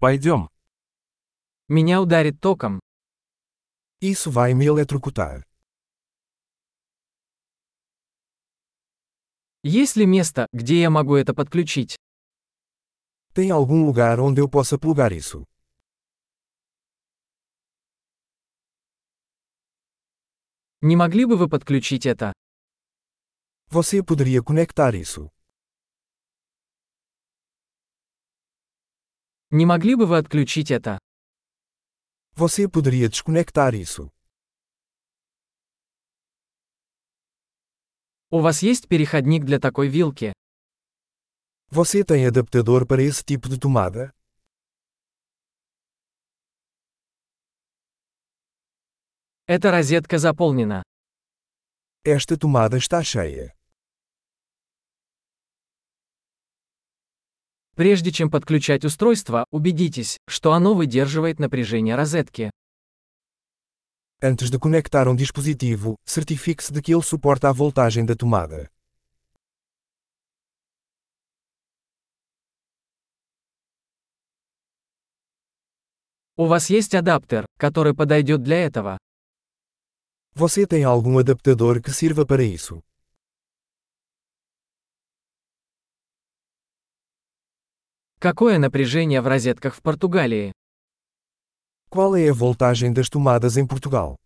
Пойдем. Меня ударит током. Isso vai me eletrocutar. Есть ли место, где я могу это подключить? Tem algum lugar onde eu possa plugar isso? Не могли бы вы подключить это? Você poderia conectar isso? Не могли бы вы отключить это? Você poderia desconectar isso? У вас есть переходник для такой вилки? Você tem adaptador para esse tipo de tomada? Эта розетка заполнена. Esta tomada está cheia. Прежде чем подключать устройство, убедитесь, что оно выдерживает напряжение розетки. Antes de conectar um dispositivo, certifique-se de que ele suporta a voltagem da tomada. У вас есть адаптер, который подойдет для этого? Você tem algum adaptador que sirva para isso? Какое напряжение в розетках в Португалии? Qual é a voltagem das tomadas em Portugal?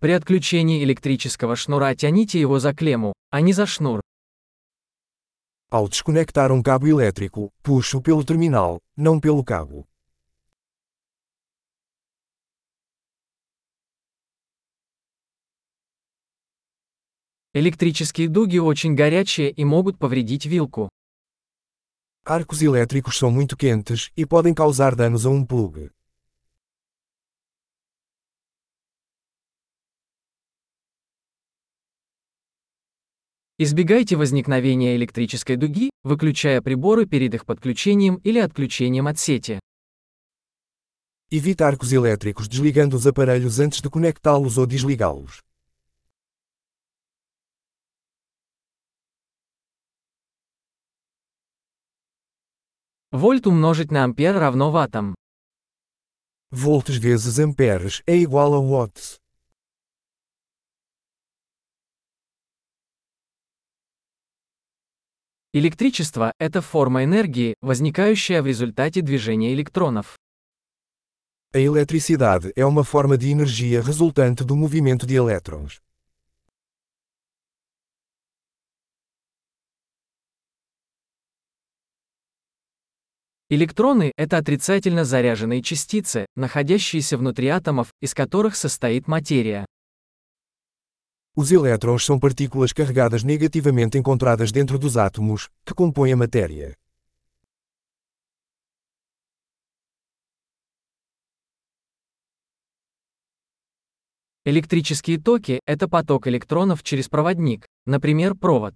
При отключении электрического шнура тяните его за клемму, а не за шнур. Ao desconectar um cabo elétrico, puxo pelo terminal, não pelo cabo. Электрические дуги очень горячие и могут повредить вилку. Arcos elétricos são muito quentes e podem causar danos a um plug. Избегайте возникновения электрической дуги, выключая приборы перед их подключением или отключением от сети. Evite arcos elétricos desligando os aparelhos antes de conectá-los ou desligá-los. Вольт умножить на ампер равно ваттам. Volts vezes amperes é igual a watts. Электричество – это форма энергии, возникающая в результате движения электронов. A eletricidade é uma forma de energia resultante do movimento de elétrons. Электроны – это отрицательно заряженные частицы, находящиеся внутри атомов, из которых состоит материя. Os elétrons são partículas carregadas negativamente encontradas dentro dos átomos, que compõem a matéria. Электрические токи – это поток электронов через проводник, например, провод.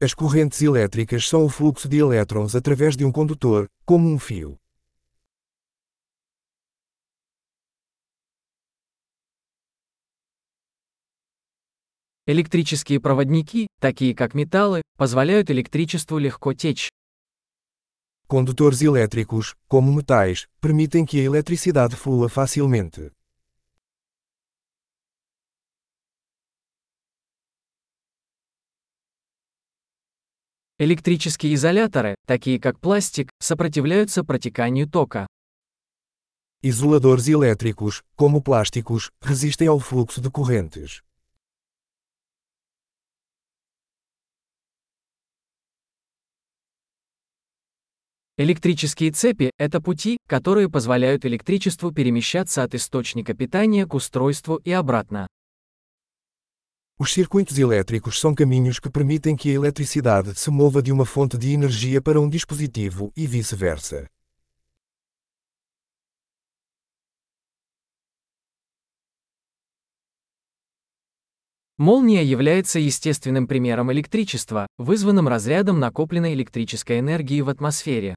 As correntes elétricas são o fluxo de elétrons através de um condutor, como um fio. Электрические проводники, такие как металлы, позволяют электричеству легко течь. Condutores elétricos, como metais, permitem que a eletricidade flua facilmente. Электрические изоляторы, такие как пластик, сопротивляются протеканию тока. Isoladores elétricos, como plásticos, resistem ao fluxo de correntes. Электрические цепи – это пути, которые позволяют электричеству перемещаться от источника питания к устройству и обратно. Os circuitos elétricos são caminhos que permitem que a eletricidade se mova de uma fonte de energia para um dispositivo e vice-versa. Молния является естественным примером электричества, вызванным разрядом накопленной электрической энергии в атмосфере.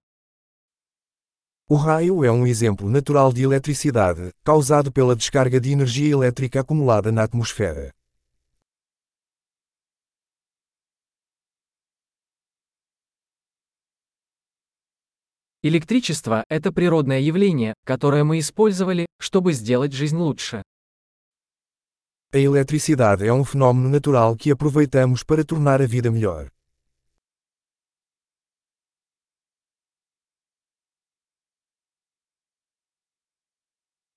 O raio é um exemplo natural de eletricidade, causado pela descarga de energia elétrica acumulada na atmosfera. Электричество – это природное явление, которое мы использовали, чтобы сделать жизнь лучше. A eletricidade é um fenômeno natural que aproveitamos para tornar a vida melhor.